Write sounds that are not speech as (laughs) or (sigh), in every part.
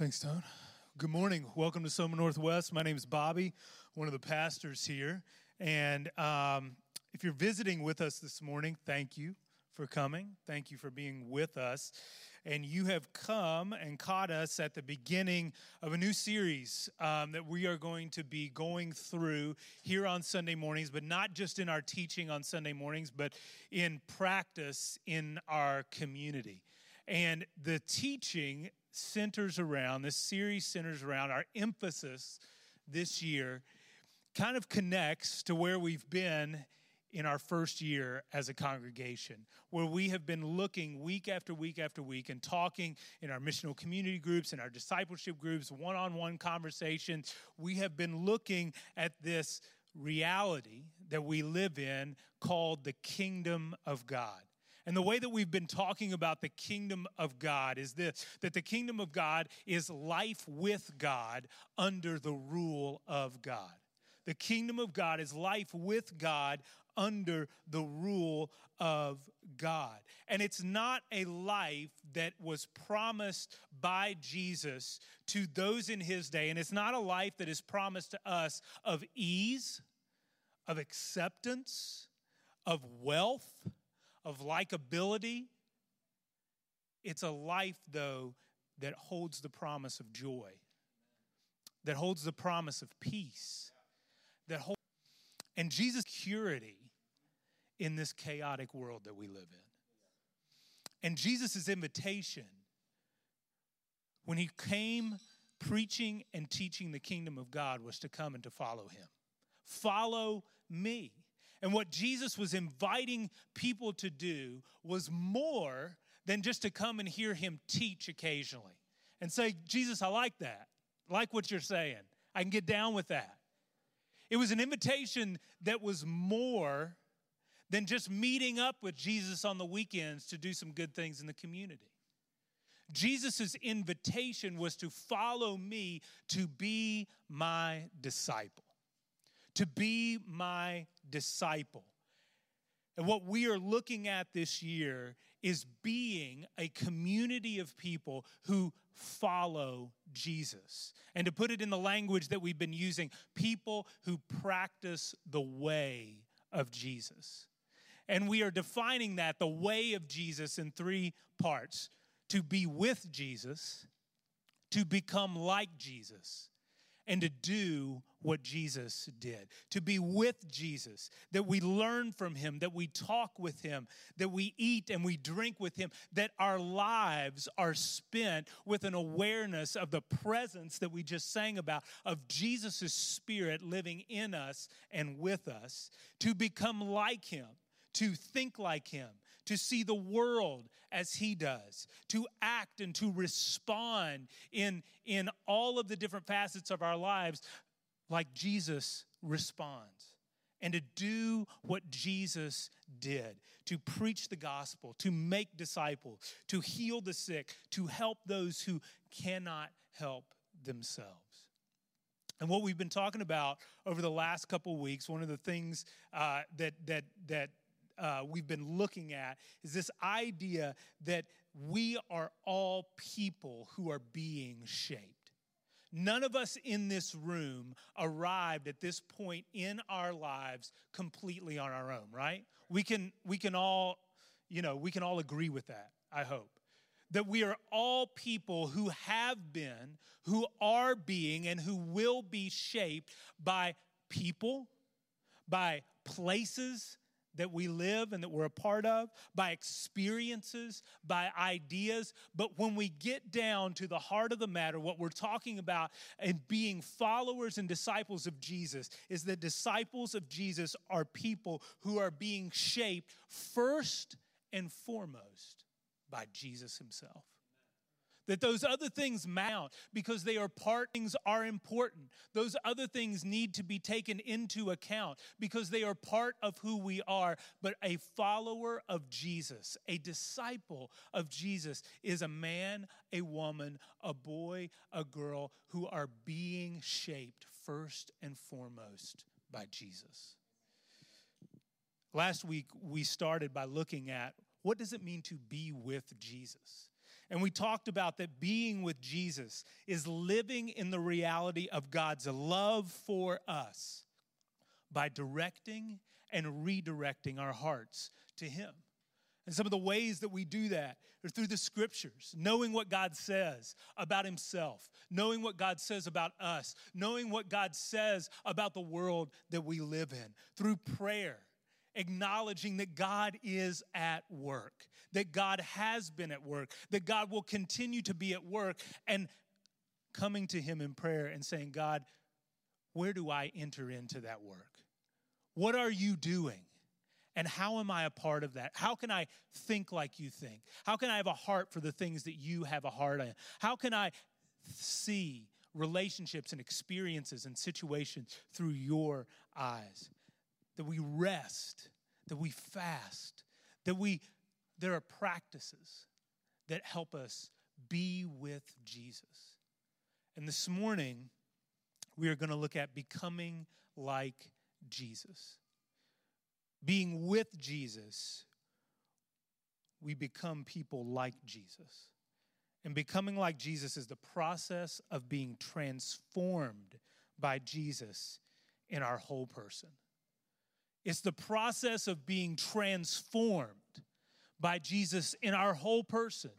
Thanks, Tone. Good morning. Welcome to Soma Northwest. My name is Bobby, one of the pastors here. And um, if you're visiting with us this morning, thank you for coming. Thank you for being with us. And you have come and caught us at the beginning of a new series um, that we are going to be going through here on Sunday mornings, but not just in our teaching on Sunday mornings, but in practice in our community. And the teaching centers around, this series centers around our emphasis this year, kind of connects to where we've been in our first year as a congregation, where we have been looking week after week after week and talking in our missional community groups, in our discipleship groups, one on one conversations. We have been looking at this reality that we live in called the kingdom of God. And the way that we've been talking about the kingdom of God is this that the kingdom of God is life with God under the rule of God. The kingdom of God is life with God under the rule of God. And it's not a life that was promised by Jesus to those in his day. And it's not a life that is promised to us of ease, of acceptance, of wealth, of likability. It's a life, though, that holds the promise of joy, that holds the promise of peace, that holds, and Jesus' purity in this chaotic world that we live in. And Jesus' invitation when he came preaching and teaching the kingdom of God was to come and to follow him. Follow me. And what Jesus was inviting people to do was more than just to come and hear him teach occasionally and say, Jesus, I like that. I like what you're saying. I can get down with that. It was an invitation that was more than just meeting up with Jesus on the weekends to do some good things in the community. Jesus' invitation was to follow me to be my disciple. To be my disciple. And what we are looking at this year is being a community of people who follow Jesus. And to put it in the language that we've been using, people who practice the way of Jesus. And we are defining that, the way of Jesus, in three parts to be with Jesus, to become like Jesus, and to do what Jesus did. To be with Jesus, that we learn from him, that we talk with him, that we eat and we drink with him, that our lives are spent with an awareness of the presence that we just sang about, of Jesus' spirit living in us and with us, to become like him to think like him, to see the world as he does, to act and to respond in, in all of the different facets of our lives like Jesus responds. And to do what Jesus did to preach the gospel, to make disciples, to heal the sick, to help those who cannot help themselves. And what we've been talking about over the last couple weeks, one of the things uh, that that that uh, we've been looking at is this idea that we are all people who are being shaped. None of us in this room arrived at this point in our lives completely on our own, right? We can we can all, you know, we can all agree with that, I hope. That we are all people who have been, who are being, and who will be shaped by people, by places, that we live and that we're a part of, by experiences, by ideas. But when we get down to the heart of the matter, what we're talking about and being followers and disciples of Jesus is that disciples of Jesus are people who are being shaped first and foremost by Jesus himself that those other things mount because they are part things are important. Those other things need to be taken into account because they are part of who we are. But a follower of jesus a disciple of jesus is a man a woman a boy a girl who are being shaped first and foremost by jesus. Last week we started by looking at what does it mean to be with jesus And we talked about that being with Jesus is living in the reality of God's love for us by directing and redirecting our hearts to Him. And some of the ways that we do that are through the scriptures, knowing what God says about Himself, knowing what God says about us, knowing what God says about the world that we live in, through prayer, acknowledging that God is at work, that God has been at work, that God will continue to be at work, and coming to Him in prayer and saying, God, where do I enter into that work? What are you doing? And how am I a part of that? How can I think like you think? How can I have a heart for the things that you have a heart in? How can I see relationships and experiences and situations through your eyes? That we rest, that we fast, that we there are practices that help us be with Jesus. And this morning we are going to look at becoming like Jesus being with Jesus, we become people like Jesus. And becoming like Jesus is the process of being transformed by Jesus in our whole person. It's the process of being transformed by Jesus in our whole person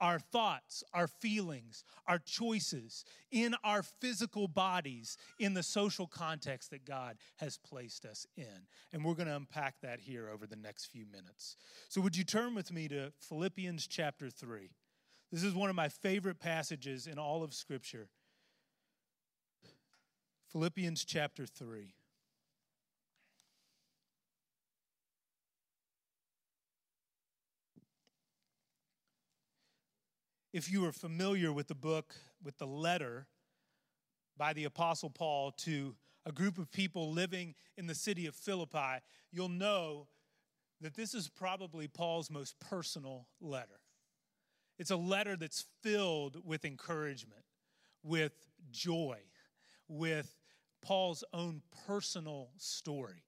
our thoughts, our feelings, our choices, in our physical bodies, in the social context that God has placed us in. And we're going to unpack that here over the next few minutes. So, would you turn with me to Philippians chapter 3? This is one of my favorite passages in all of Scripture. Philippians chapter 3. If you are familiar with the book, with the letter by the Apostle Paul to a group of people living in the city of Philippi, you'll know that this is probably Paul's most personal letter. It's a letter that's filled with encouragement, with joy, with Paul's own personal story.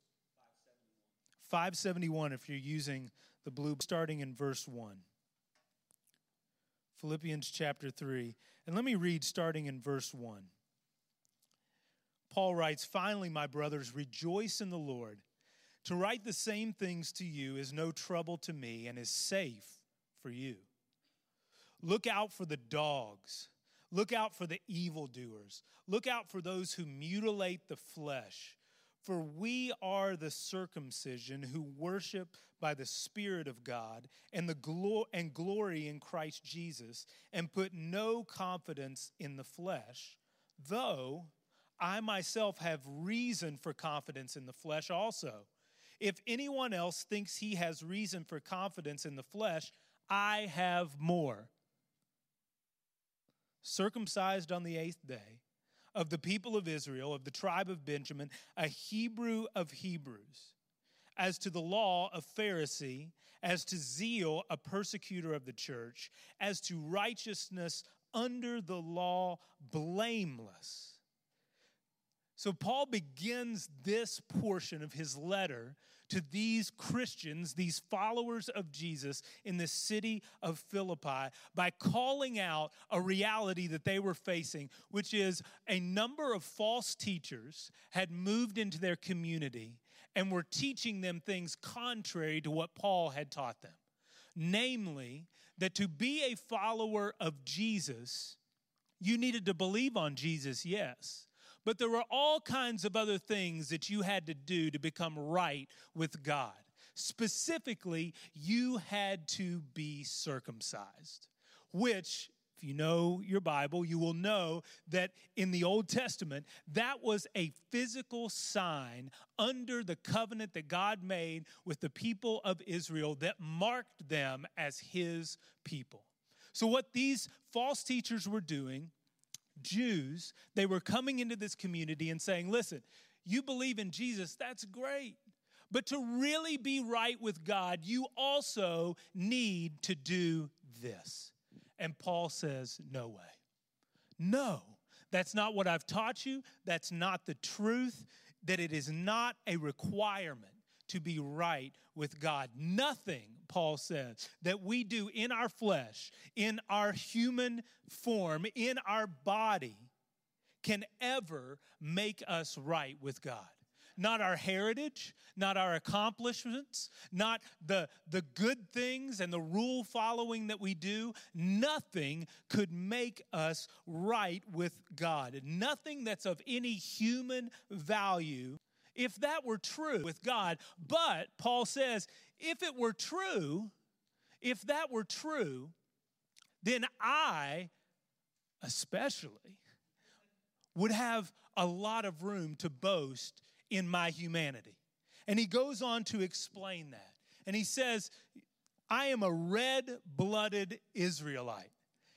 571, if you're using the blue, starting in verse 1. Philippians chapter 3. And let me read starting in verse 1. Paul writes, Finally, my brothers, rejoice in the Lord. To write the same things to you is no trouble to me and is safe for you. Look out for the dogs. Look out for the evildoers. Look out for those who mutilate the flesh. For we are the circumcision who worship by the Spirit of God and, the glo- and glory in Christ Jesus and put no confidence in the flesh, though I myself have reason for confidence in the flesh also. If anyone else thinks he has reason for confidence in the flesh, I have more. Circumcised on the eighth day of the people of Israel, of the tribe of Benjamin, a Hebrew of Hebrews. As to the law, a Pharisee, as to zeal, a persecutor of the church, as to righteousness under the law, blameless. So, Paul begins this portion of his letter to these Christians, these followers of Jesus in the city of Philippi, by calling out a reality that they were facing, which is a number of false teachers had moved into their community and were teaching them things contrary to what Paul had taught them. Namely, that to be a follower of Jesus, you needed to believe on Jesus, yes but there were all kinds of other things that you had to do to become right with God. Specifically, you had to be circumcised, which if you know your Bible, you will know that in the Old Testament, that was a physical sign under the covenant that God made with the people of Israel that marked them as his people. So, what these false teachers were doing Jews, they were coming into this community and saying, listen, you believe in Jesus, that's great. But to really be right with God, you also need to do this. And Paul says, no way. No, that's not what I've taught you. That's not the truth, that it is not a requirement to be right with God. Nothing, Paul says, that we do in our flesh, in our human form, in our body, can ever make us right with God not our heritage, not our accomplishments, not the, the good things and the rule following that we do. Nothing could make us right with God. Nothing that's of any human value. If that were true with God, but Paul says, if it were true, if that were true, then I, especially, would have a lot of room to boast in my humanity. And he goes on to explain that. And he says, I am a red blooded Israelite.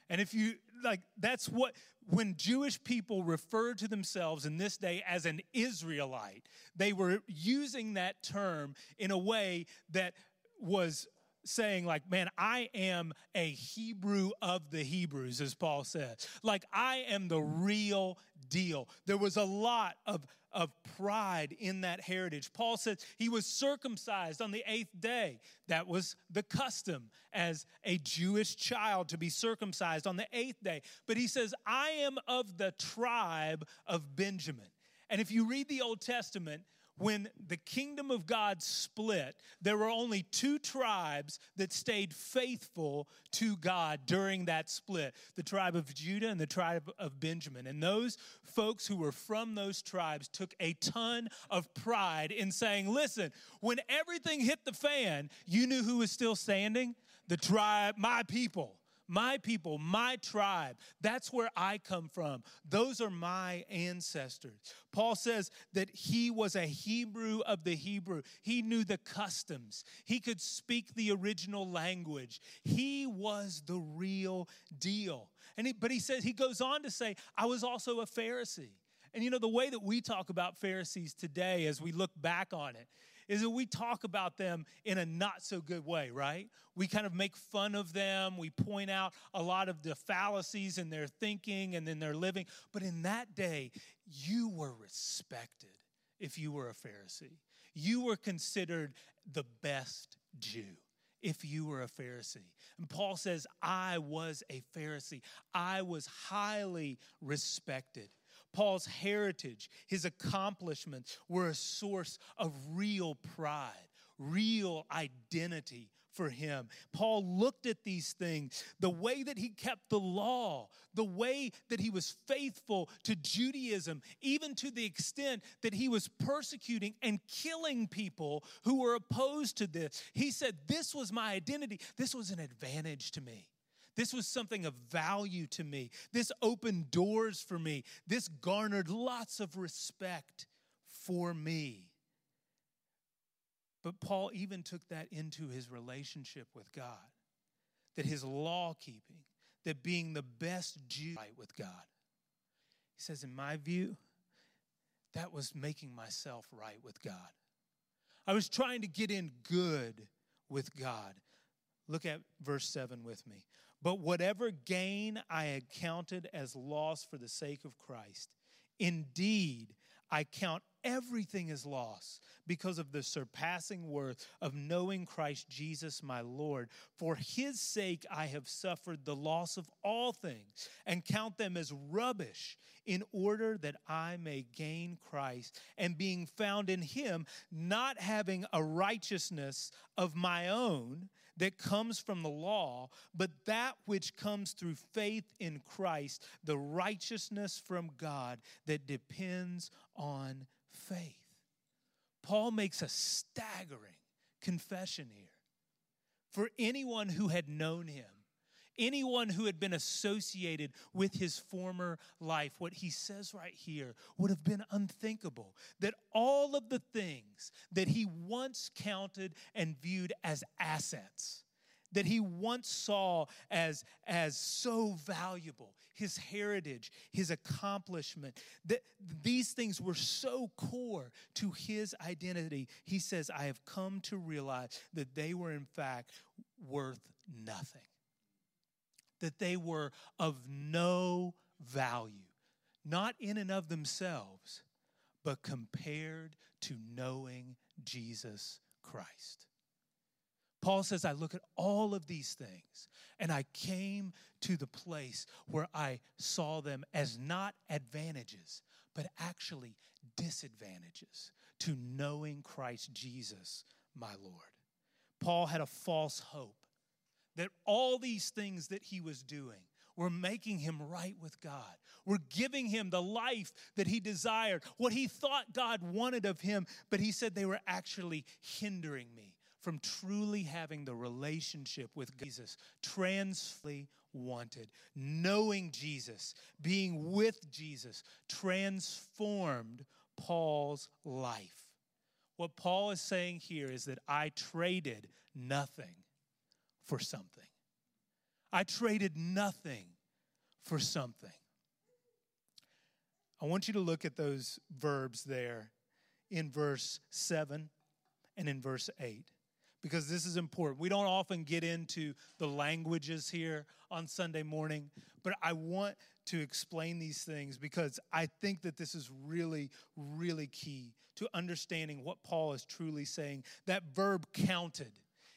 And if you like, that's what, when Jewish people referred to themselves in this day as an Israelite, they were using that term in a way that was saying like man i am a hebrew of the hebrews as paul says like i am the real deal. There was a lot of of pride in that heritage. Paul says he was circumcised on the eighth day. That was the custom as a jewish child to be circumcised on the eighth day. But he says i am of the tribe of benjamin. And if you read the old testament when the kingdom of God split, there were only two tribes that stayed faithful to God during that split the tribe of Judah and the tribe of Benjamin. And those folks who were from those tribes took a ton of pride in saying, listen, when everything hit the fan, you knew who was still standing? The tribe, my people my people, my tribe. That's where I come from. Those are my ancestors. Paul says that he was a Hebrew of the Hebrew. He knew the customs, he could speak the original language. He was the real deal. And he, but he says, he goes on to say, I was also a Pharisee. And you know, the way that we talk about Pharisees today as we look back on it is that we talk about them in a not so good way, right? We kind of make fun of them. We point out a lot of the fallacies in their thinking and in their living. But in that day, you were respected if you were a Pharisee. You were considered the best Jew if you were a Pharisee. And Paul says, I was a Pharisee. I was highly respected. Paul's heritage, his accomplishments were a source of real pride, real identity for him. Paul looked at these things, the way that he kept the law, the way that he was faithful to Judaism, even to the extent that he was persecuting and killing people who were opposed to this. He said, This was my identity, this was an advantage to me. This was something of value to me. This opened doors for me. This garnered lots of respect for me. But Paul even took that into his relationship with God that his law keeping, that being the best Jew right with God. He says, in my view, that was making myself right with God. I was trying to get in good with God. Look at verse 7 with me. But whatever gain I had counted as loss for the sake of Christ, indeed, I count everything as loss because of the surpassing worth of knowing Christ Jesus my Lord. For his sake I have suffered the loss of all things and count them as rubbish in order that I may gain Christ and being found in him, not having a righteousness of my own that comes from the law, but that which comes through faith in Christ, the righteousness from God that depends on faith. Paul makes a staggering confession here. For anyone who had known him, anyone who had been associated with his former life, what he says right here would have been unthinkable. That all of the things that he once counted and viewed as assets, that he once saw as, as so valuable his heritage, his accomplishment, that these things were so core to his identity. He says, I have come to realize that they were, in fact, worth nothing that they were of no value, not in and of themselves, but compared to knowing Jesus Christ. Paul says, I look at all of these things and I came to the place where I saw them as not advantages, but actually disadvantages to knowing Christ Jesus, my Lord. Paul had a false hope that all these things that he was doing were making him right with God, were giving him the life that he desired, what he thought God wanted of him, but he said they were actually hindering me from truly having the relationship with Jesus, transfully wanted. Knowing Jesus, being with Jesus, transformed Paul's life. What Paul is saying here is that I traded nothing for something. I traded nothing for something. I want you to look at those verbs there in verse 7 and in verse 8 because this is important. We don't often get into the languages here on Sunday morning, but I want to explain these things because I think that this is really, really key to understanding what Paul is truly saying. That verb counted,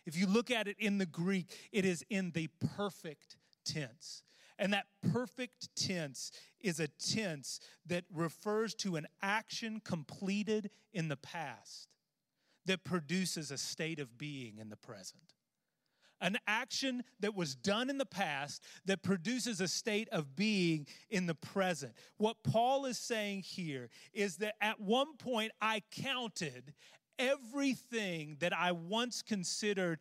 if you look at it in the Greek, it is in the perfect tense. And that perfect tense is a tense that refers to an action completed in the past that produces a state of being in the present. An action that was done in the past that produces a state of being in the present. What Paul is saying here is that at one point I counted everything that I once considered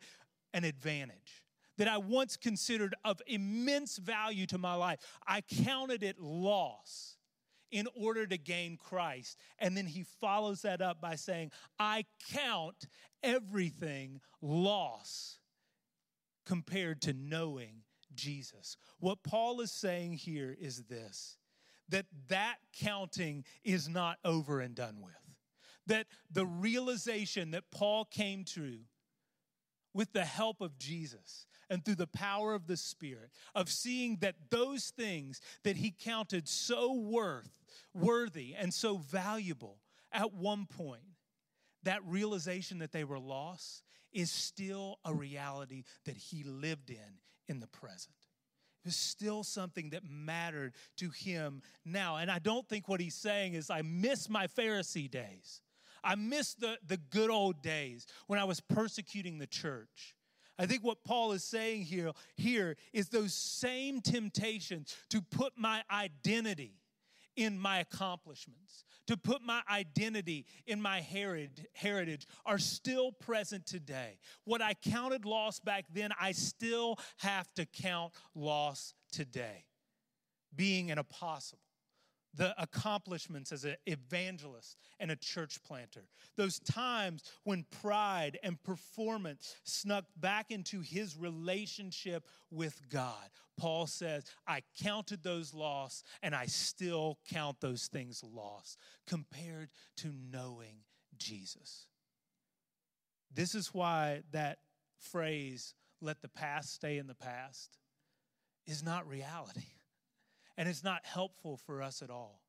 an advantage, that I once considered of immense value to my life. I counted it loss in order to gain Christ. And then he follows that up by saying, I count everything loss compared to knowing Jesus. What Paul is saying here is this that that counting is not over and done with. That the realization that Paul came to with the help of Jesus and through the power of the Spirit, of seeing that those things that he counted so worth, worthy and so valuable at one point, that realization that they were lost is still a reality that he lived in in the present. It was still something that mattered to him now. And I don't think what he's saying is, I miss my Pharisee days. I miss the, the good old days when I was persecuting the church. I think what Paul is saying here, here is those same temptations to put my identity in my accomplishments, to put my identity in my heritage are still present today. What I counted loss back then, I still have to count loss today. Being an apostle, the accomplishments as an evangelist and a church planter. Those times when pride and performance snuck back into his relationship with God. Paul says, I counted those loss and I still count those things lost compared to knowing Jesus. This is why that phrase, let the past stay in the past, is not reality. And it's not helpful for us at all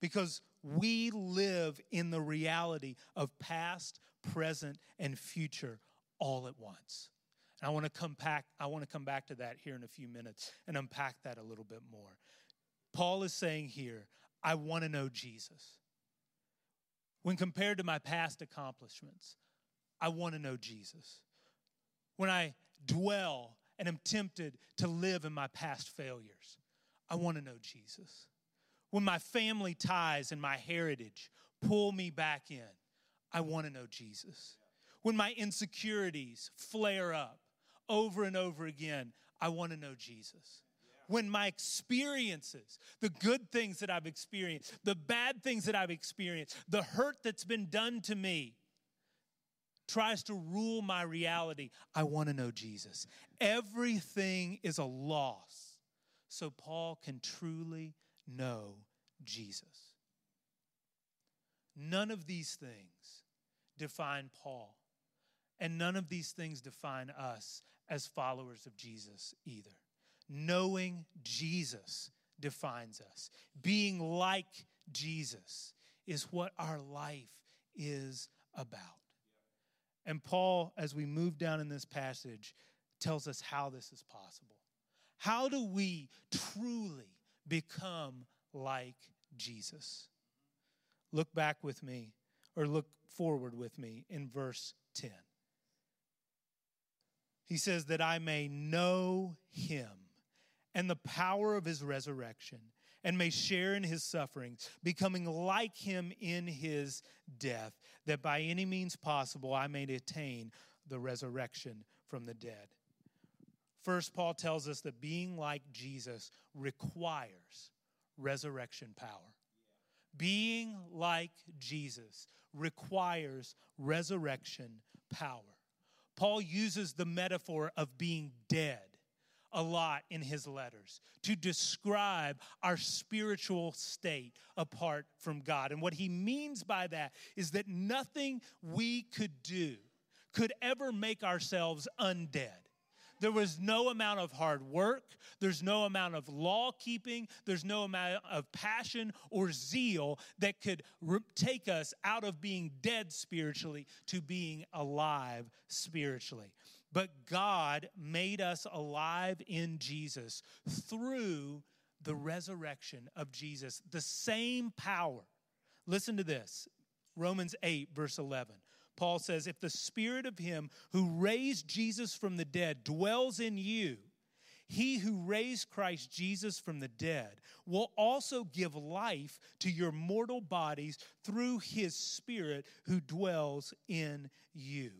because we live in the reality of past, present, and future all at once. And I want to come back, I want to come back to that here in a few minutes and unpack that a little bit more. Paul is saying here, I want to know Jesus. When compared to my past accomplishments, I want to know Jesus. When I dwell and am tempted to live in my past failures, I want to know Jesus. When my family ties and my heritage pull me back in, I want to know Jesus. When my insecurities flare up over and over again, I want to know Jesus. When my experiences, the good things that I've experienced, the bad things that I've experienced, the hurt that's been done to me, tries to rule my reality, I want to know Jesus. Everything is a loss so Paul can truly know Jesus. None of these things define Paul, and none of these things define us as followers of Jesus either. Knowing Jesus defines us, being like Jesus is what our life is about. And Paul, as we move down in this passage, tells us how this is possible. How do we truly become like Jesus? Look back with me, or look forward with me in verse 10. He says, That I may know him and the power of his resurrection and may share in his sufferings, becoming like him in his death, that by any means possible I may attain the resurrection from the dead. First, Paul tells us that being like Jesus requires resurrection power. Being like Jesus requires resurrection power. Paul uses the metaphor of being dead a lot in his letters to describe our spiritual state apart from God. And what he means by that is that nothing we could do could ever make ourselves undead. There was no amount of hard work, there's no amount of law keeping, there's no amount of passion or zeal that could take us out of being dead spiritually to being alive spiritually. But God made us alive in Jesus through the resurrection of Jesus, the same power. Listen to this Romans 8, verse 11. Paul says, If the spirit of him who raised Jesus from the dead dwells in you, he who raised Christ Jesus from the dead will also give life to your mortal bodies through his spirit who dwells in you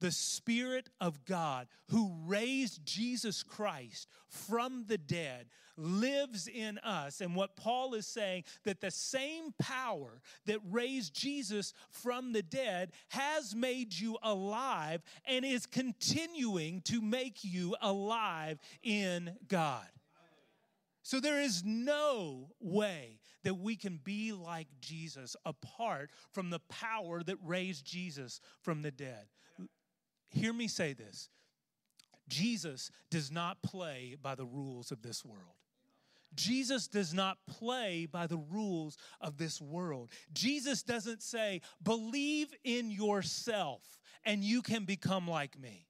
the Spirit of God who raised Jesus Christ from the dead lives in us. And what Paul is saying that the same power that raised Jesus from the dead has made you alive and is continuing to make you alive in God. So there is no way that we can be like Jesus apart from the power that raised Jesus from the dead hear me say this Jesus does not play by the rules of this world. Jesus does not play by the rules of this world. Jesus doesn't say, believe in yourself and you can become like me.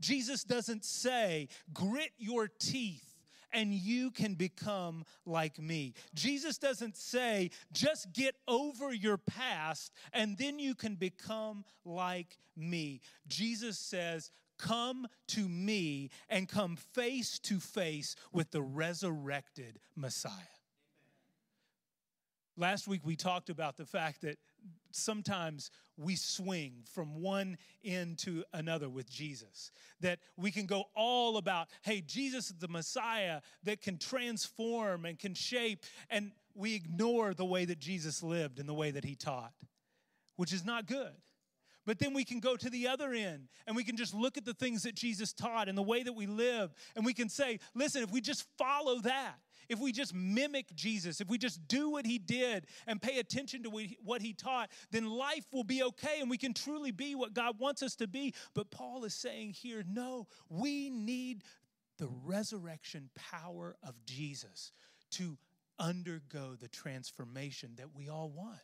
Jesus doesn't say, grit your teeth and you can become like me. Jesus doesn't say, just get over your past and then you can become like me. Jesus says, Come to me and come face to face with the resurrected Messiah. Last week we talked about the fact that sometimes we swing from one end to another with Jesus. That we can go all about, hey, Jesus is the Messiah that can transform and can shape, and we ignore the way that Jesus lived and the way that he taught, which is not good. But then we can go to the other end and we can just look at the things that Jesus taught and the way that we live, and we can say, listen, if we just follow that, if we just mimic Jesus, if we just do what he did and pay attention to what he taught, then life will be okay and we can truly be what God wants us to be. But Paul is saying here, no, we need the resurrection power of Jesus to undergo the transformation that we all want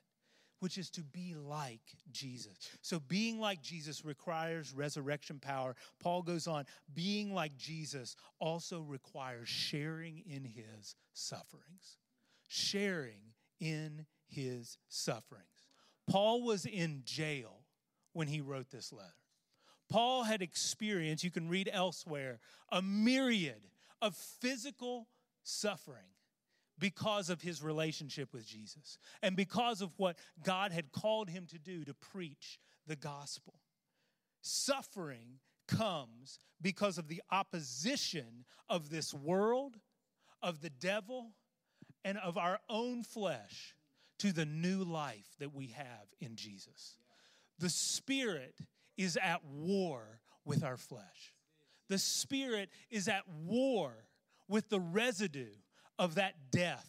which is to be like Jesus. So, being like Jesus requires resurrection power. Paul goes on, being like Jesus also requires sharing in his sufferings. Sharing in his sufferings. Paul was in jail when he wrote this letter. Paul had experienced, you can read elsewhere, a myriad of physical suffering because of his relationship with Jesus and because of what God had called him to do to preach the gospel. Suffering comes because of the opposition of this world, of the devil, and of our own flesh to the new life that we have in Jesus. The Spirit is at war with our flesh. The Spirit is at war with the residue of that death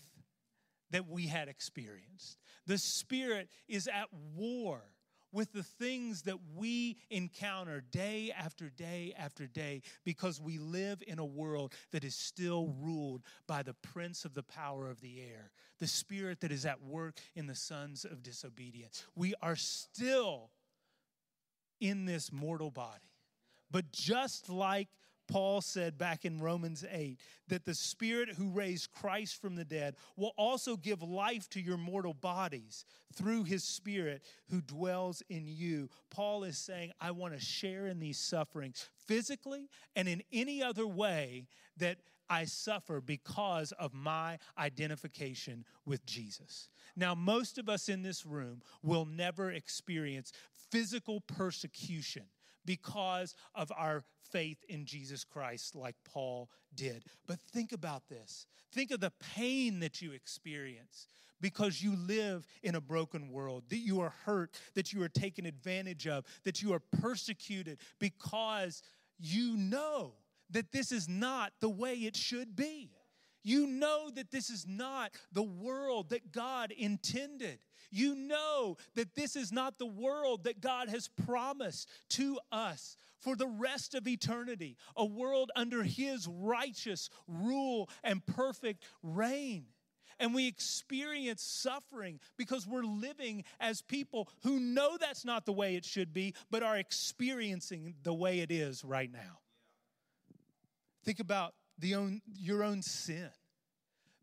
that we had experienced. The Spirit is at war with the things that we encounter day after day after day because we live in a world that is still ruled by the prince of the power of the air, the spirit that is at work in the sons of disobedience. We are still in this mortal body. But just like Paul said back in Romans 8 that the Spirit who raised Christ from the dead will also give life to your mortal bodies through his Spirit who dwells in you. Paul is saying, I want to share in these sufferings physically and in any other way that I suffer because of my identification with Jesus. Now, most of us in this room will never experience physical persecution because of our faith in Jesus Christ, like Paul did. But think about this think of the pain that you experience because you live in a broken world, that you are hurt, that you are taken advantage of, that you are persecuted because you know that this is not the way it should be. You know that this is not the world that God intended. You know that this is not the world that God has promised to us for the rest of eternity, a world under His righteous rule and perfect reign. And we experience suffering because we're living as people who know that's not the way it should be, but are experiencing the way it is right now. Think about the own, your own sin,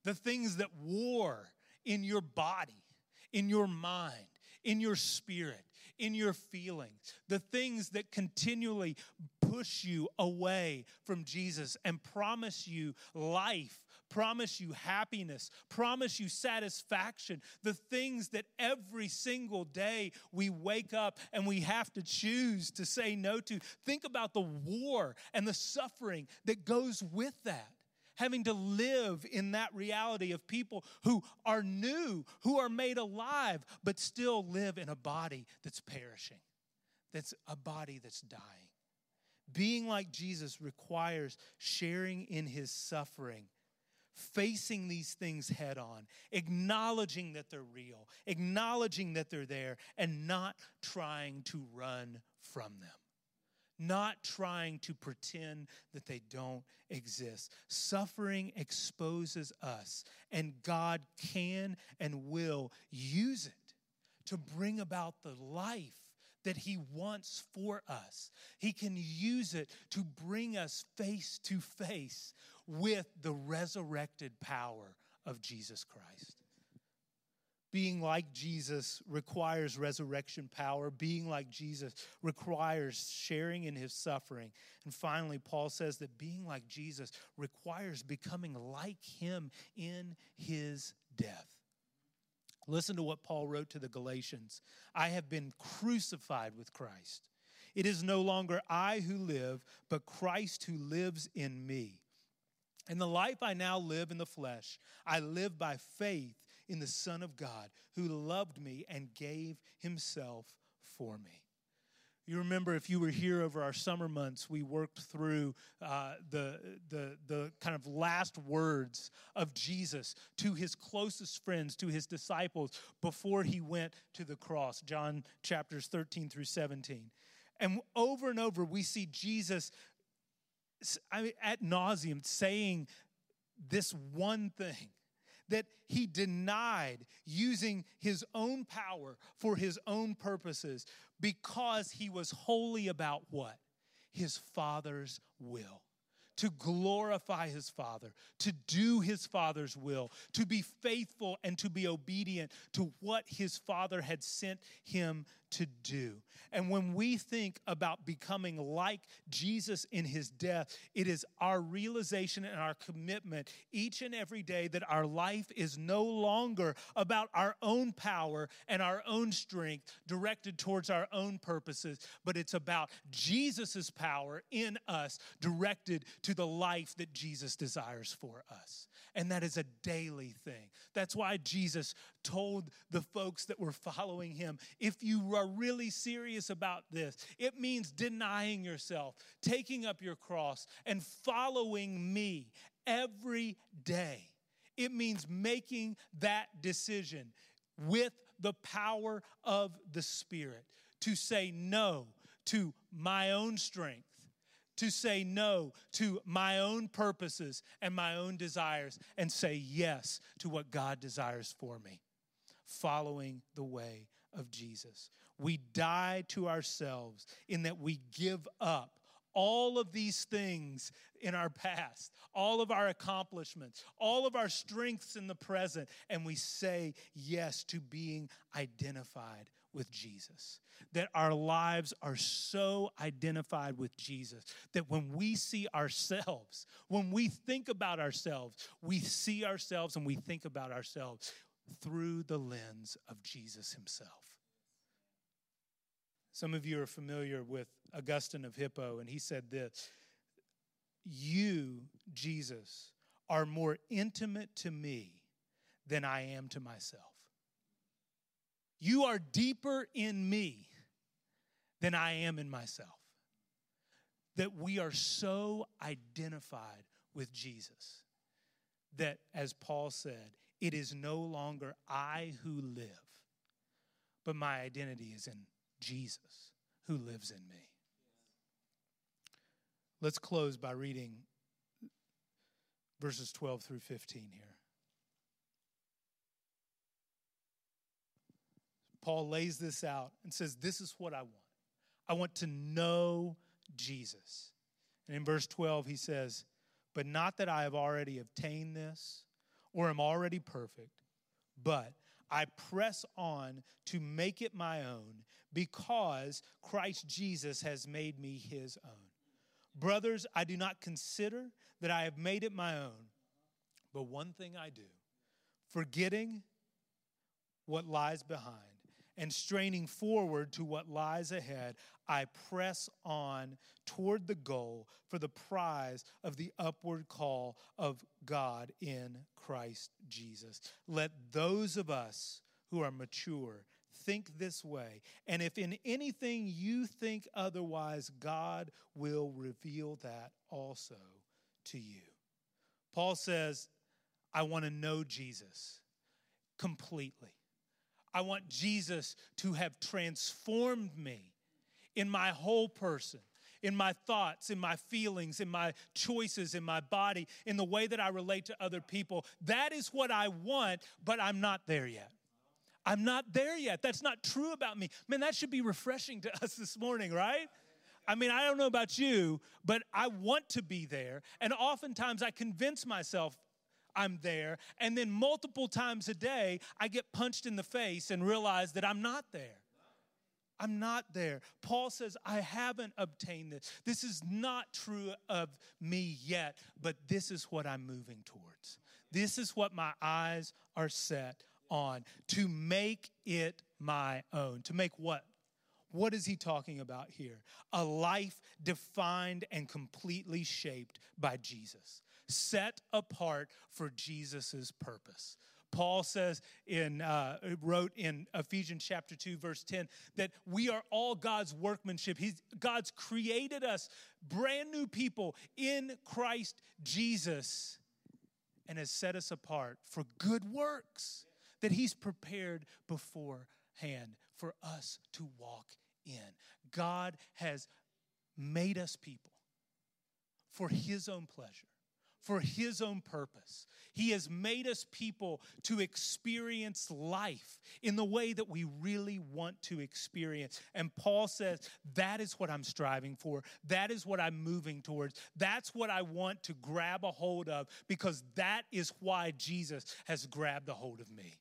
the things that war in your body, in your mind, in your spirit, in your feelings, the things that continually push you away from Jesus and promise you life promise you happiness, promise you satisfaction, the things that every single day we wake up and we have to choose to say no to. Think about the war and the suffering that goes with that having to live in that reality of people who are new, who are made alive, but still live in a body that's perishing, that's a body that's dying. Being like Jesus requires sharing in his suffering facing these things head on, acknowledging that they're real, acknowledging that they're there, and not trying to run from them. Not trying to pretend that they don't exist. Suffering exposes us, and God can and will use it to bring about the life that He wants for us. He can use it to bring us face to face with the resurrected power of Jesus Christ. Being like Jesus requires resurrection power. Being like Jesus requires sharing in his suffering. And finally, Paul says that being like Jesus requires becoming like him in his death. Listen to what Paul wrote to the Galatians I have been crucified with Christ. It is no longer I who live, but Christ who lives in me. And the life I now live in the flesh, I live by faith in the Son of God who loved me and gave himself for me. You remember if you were here over our summer months, we worked through uh, the, the, the kind of last words of Jesus to his closest friends, to his disciples, before he went to the cross, John chapters 13 through 17. And over and over, we see Jesus I mean, ad nauseam saying this one thing that he denied using his own power for his own purposes because he was wholly about what? His Father's will to glorify his Father, to do his Father's will, to be faithful and to be obedient to what his Father had sent him to do. And when we think about becoming like Jesus in his death, it is our realization and our commitment each and every day that our life is no longer about our own power and our own strength directed towards our own purposes, but it's about Jesus' power in us directed to the life that Jesus desires for us. And that is a daily thing. That's why Jesus told the folks that were following him if you are really serious about this, it means denying yourself, taking up your cross, and following me every day. It means making that decision with the power of the Spirit to say no to my own strength to say no to my own purposes and my own desires and say yes to what God desires for me, following the way of Jesus. we die to ourselves, in that we give up all of these things in our past, all of our accomplishments, all of our strengths in the present, and we say yes to being identified with Jesus. That our lives are so identified with Jesus that when we see ourselves, when we think about ourselves, we see ourselves and we think about ourselves through the lens of Jesus himself. Some of you are familiar with Augustine of Hippo, and he said this You, Jesus, are more intimate to me than I am to myself. You are deeper in me than I am in myself. That we are so identified with Jesus that, as Paul said, it is no longer I who live, but my identity is in Jesus who lives in me. Let's close by reading verses 12 through 15 here. Paul lays this out and says, This is what I want. I want to know Jesus. And in verse 12, he says, But not that I have already obtained this or am already perfect, but I press on to make it my own because Christ Jesus has made me his own. Brothers, I do not consider that I have made it my own, but one thing I do, forgetting what lies behind and straining forward to what lies ahead, I press on toward the goal for the prize of the upward call of God in Christ Jesus. Let those of us who are mature think this way. And if in anything you think otherwise, God will reveal that also to you. Paul says, I want to know Jesus completely. I want Jesus to have transformed me in my whole person, in my thoughts, in my feelings, in my choices, in my body, in the way that I relate to other people. That is what I want, but I'm not there yet. I'm not there yet. That's not true about me. Man, that should be refreshing to (laughs) us this morning, right? I mean, I don't know about you, but I want to be there. And oftentimes I convince myself I'm there. And then multiple times a day, I get punched in the face and realize that I'm not there. I'm not there. Paul says, I haven't obtained this. This is not true of me yet, but this is what I'm moving towards. This is what my eyes are set on to make it my own. To make what? What is he talking about here? A life defined and completely shaped by Jesus set apart for Jesus' purpose. Paul says in uh, wrote in Ephesians chapter 2 verse 10 that we are all God's workmanship. He's God's created us brand new people in Christ Jesus and has set us apart for good works that he's prepared beforehand for us to walk in. God has made us people for his own pleasure for His own purpose. He has made us people to experience life in the way that we really want to experience. And Paul says, That is what I'm striving for. That is what I'm moving towards. That's what I want to grab a hold of because that is why Jesus has grabbed a hold of me.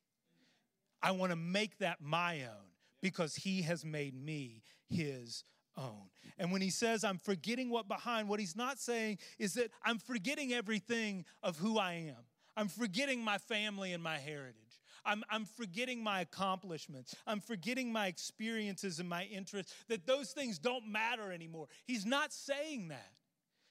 I want to make that my own because He has made me His own. And when he says, I'm forgetting what behind, what he's not saying is that I'm forgetting everything of who I am. I'm forgetting my family and my heritage. I'm, I'm forgetting my accomplishments. I'm forgetting my experiences and my interests, that those things don't matter anymore. He's not saying that.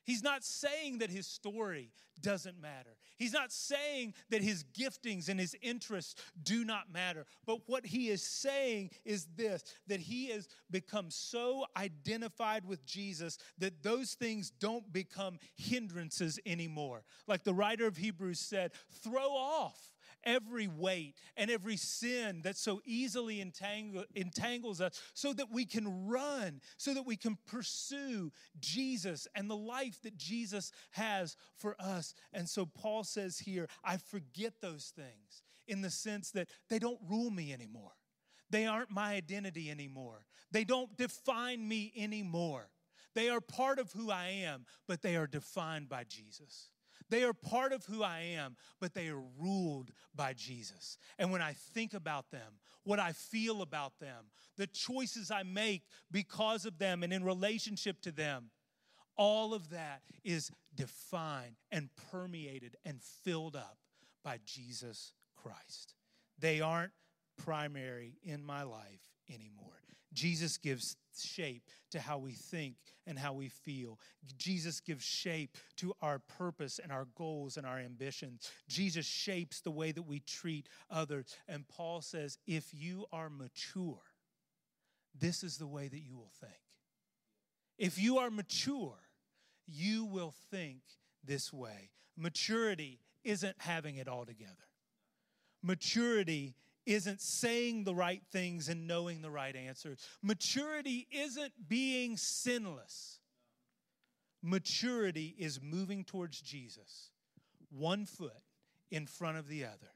He's not saying that his story doesn't matter. He's not saying that his giftings and his interests do not matter. But what he is saying is this that he has become so identified with Jesus that those things don't become hindrances anymore. Like the writer of Hebrews said, throw off every weight and every sin that so easily entangle, entangles us so that we can run, so that we can pursue Jesus and the life that Jesus has for us. And so Paul says here, I forget those things in the sense that they don't rule me anymore. They aren't my identity anymore. They don't define me anymore. They are part of who I am, but they are defined by Jesus. They are part of who I am, but they are ruled by Jesus. And when I think about them, what I feel about them, the choices I make because of them and in relationship to them, all of that is defined and permeated and filled up by Jesus Christ. They aren't primary in my life anymore. Jesus gives shape to how we think and how we feel. Jesus gives shape to our purpose and our goals and our ambitions. Jesus shapes the way that we treat others. And Paul says, if you are mature, this is the way that you will think. If you are mature, you will think this way. Maturity isn't having it all together. Maturity isn't saying the right things and knowing the right answers. Maturity isn't being sinless. Maturity is moving towards Jesus, one foot in front of the other,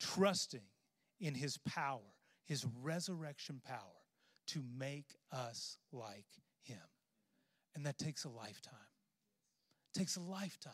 trusting in his power, his resurrection power to make us like him. And that takes a lifetime. It takes a lifetime.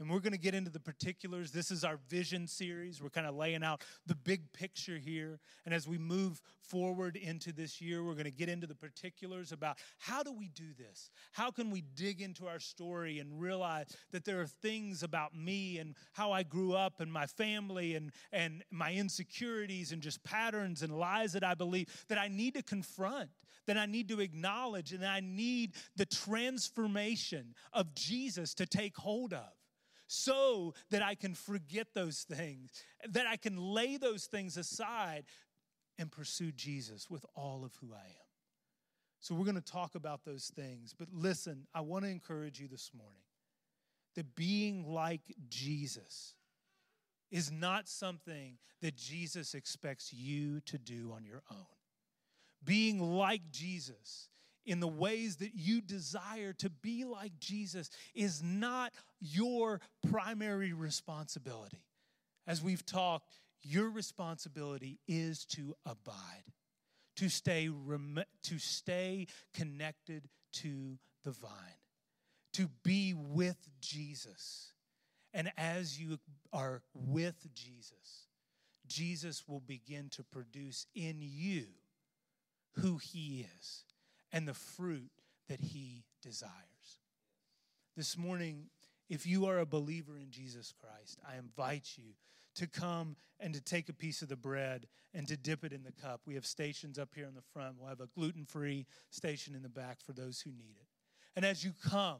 And we're going to get into the particulars. This is our vision series. We're kind of laying out the big picture here. And as we move forward into this year, we're going to get into the particulars about how do we do this? How can we dig into our story and realize that there are things about me and how I grew up and my family and, and my insecurities and just patterns and lies that I believe that I need to confront, that I need to acknowledge, and I need the transformation of Jesus to take hold of so that I can forget those things, that I can lay those things aside and pursue Jesus with all of who I am. So, we're going to talk about those things. But listen, I want to encourage you this morning that being like Jesus is not something that Jesus expects you to do on your own. Being like Jesus in the ways that you desire to be like Jesus is not your primary responsibility. As we've talked, your responsibility is to abide, to stay, rem- to stay connected to the vine, to be with Jesus. And as you are with Jesus, Jesus will begin to produce in you who he is and the fruit that he desires. This morning, if you are a believer in Jesus Christ, I invite you to come and to take a piece of the bread and to dip it in the cup. We have stations up here in the front. We'll have a gluten free station in the back for those who need it. And as you come,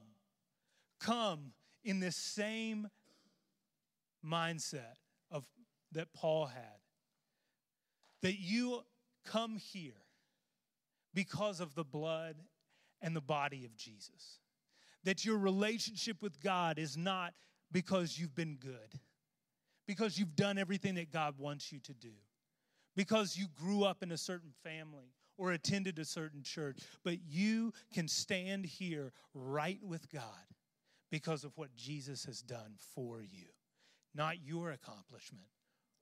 come in this same mindset of that Paul had that you come here because of the blood and the body of Jesus. That your relationship with God is not because you've been good, because you've done everything that God wants you to do, because you grew up in a certain family or attended a certain church, but you can stand here right with God because of what Jesus has done for you, not your accomplishment,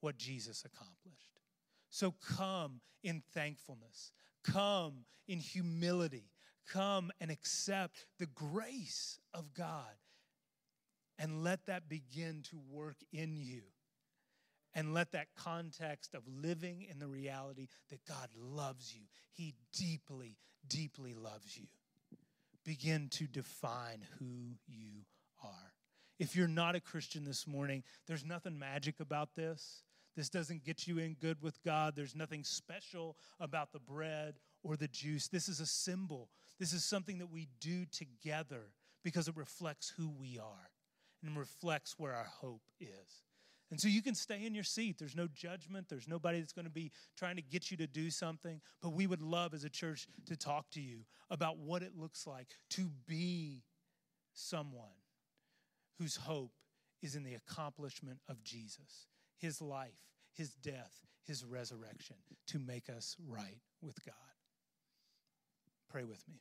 what Jesus accomplished. So come in thankfulness. Come in humility. Come and accept the grace of God. And let that begin to work in you. And let that context of living in the reality that God loves you, He deeply, deeply loves you, begin to define who you are. If you're not a Christian this morning, there's nothing magic about this. This doesn't get you in good with God. There's nothing special about the bread or the juice. This is a symbol. This is something that we do together because it reflects who we are and reflects where our hope is. And so you can stay in your seat. There's no judgment. There's nobody that's going to be trying to get you to do something. But we would love as a church to talk to you about what it looks like to be someone whose hope is in the accomplishment of Jesus his life, his death, his resurrection to make us right with God. Pray with me.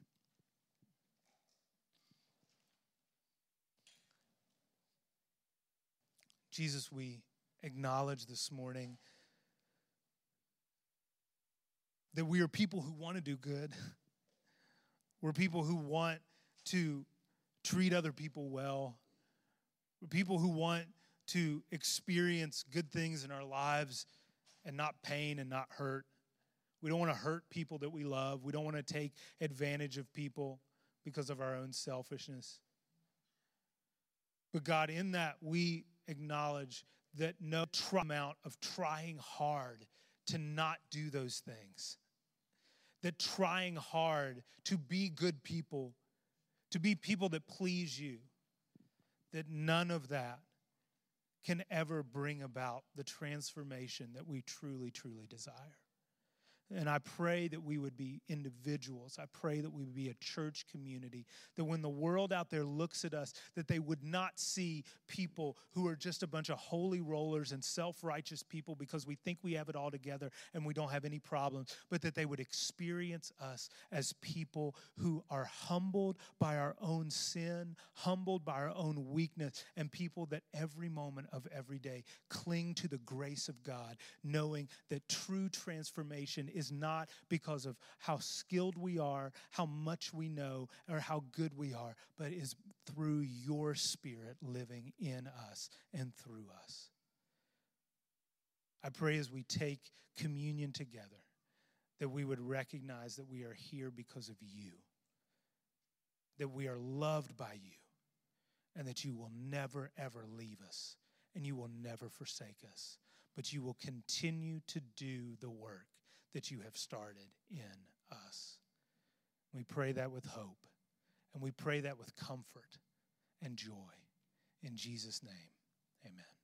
Jesus, we acknowledge this morning that we are people who want to do good. (laughs) We're people who want to treat other people well. We're people who want to experience good things in our lives and not pain and not hurt. We don't want to hurt people that we love. We don't want to take advantage of people because of our own selfishness. But God, in that, we acknowledge that no amount of trying hard to not do those things, that trying hard to be good people, to be people that please you, that none of that can ever bring about the transformation that we truly, truly desire. And I pray that we would be individuals. I pray that we would be a church community. That when the world out there looks at us, that they would not see people who are just a bunch of holy rollers and self righteous people because we think we have it all together and we don't have any problems, but that they would experience us as people who are humbled by our own sin, humbled by our own weakness, and people that every moment of every day cling to the grace of God, knowing that true transformation is not because of how skilled we are, how much we know, or how good we are, but is through your Spirit living in us and through us. I pray as we take communion together that we would recognize that we are here because of you, that we are loved by you, and that you will never, ever leave us and you will never forsake us, but you will continue to do the work that you have started in us. We pray that with hope, and we pray that with comfort and joy. In Jesus' name, amen.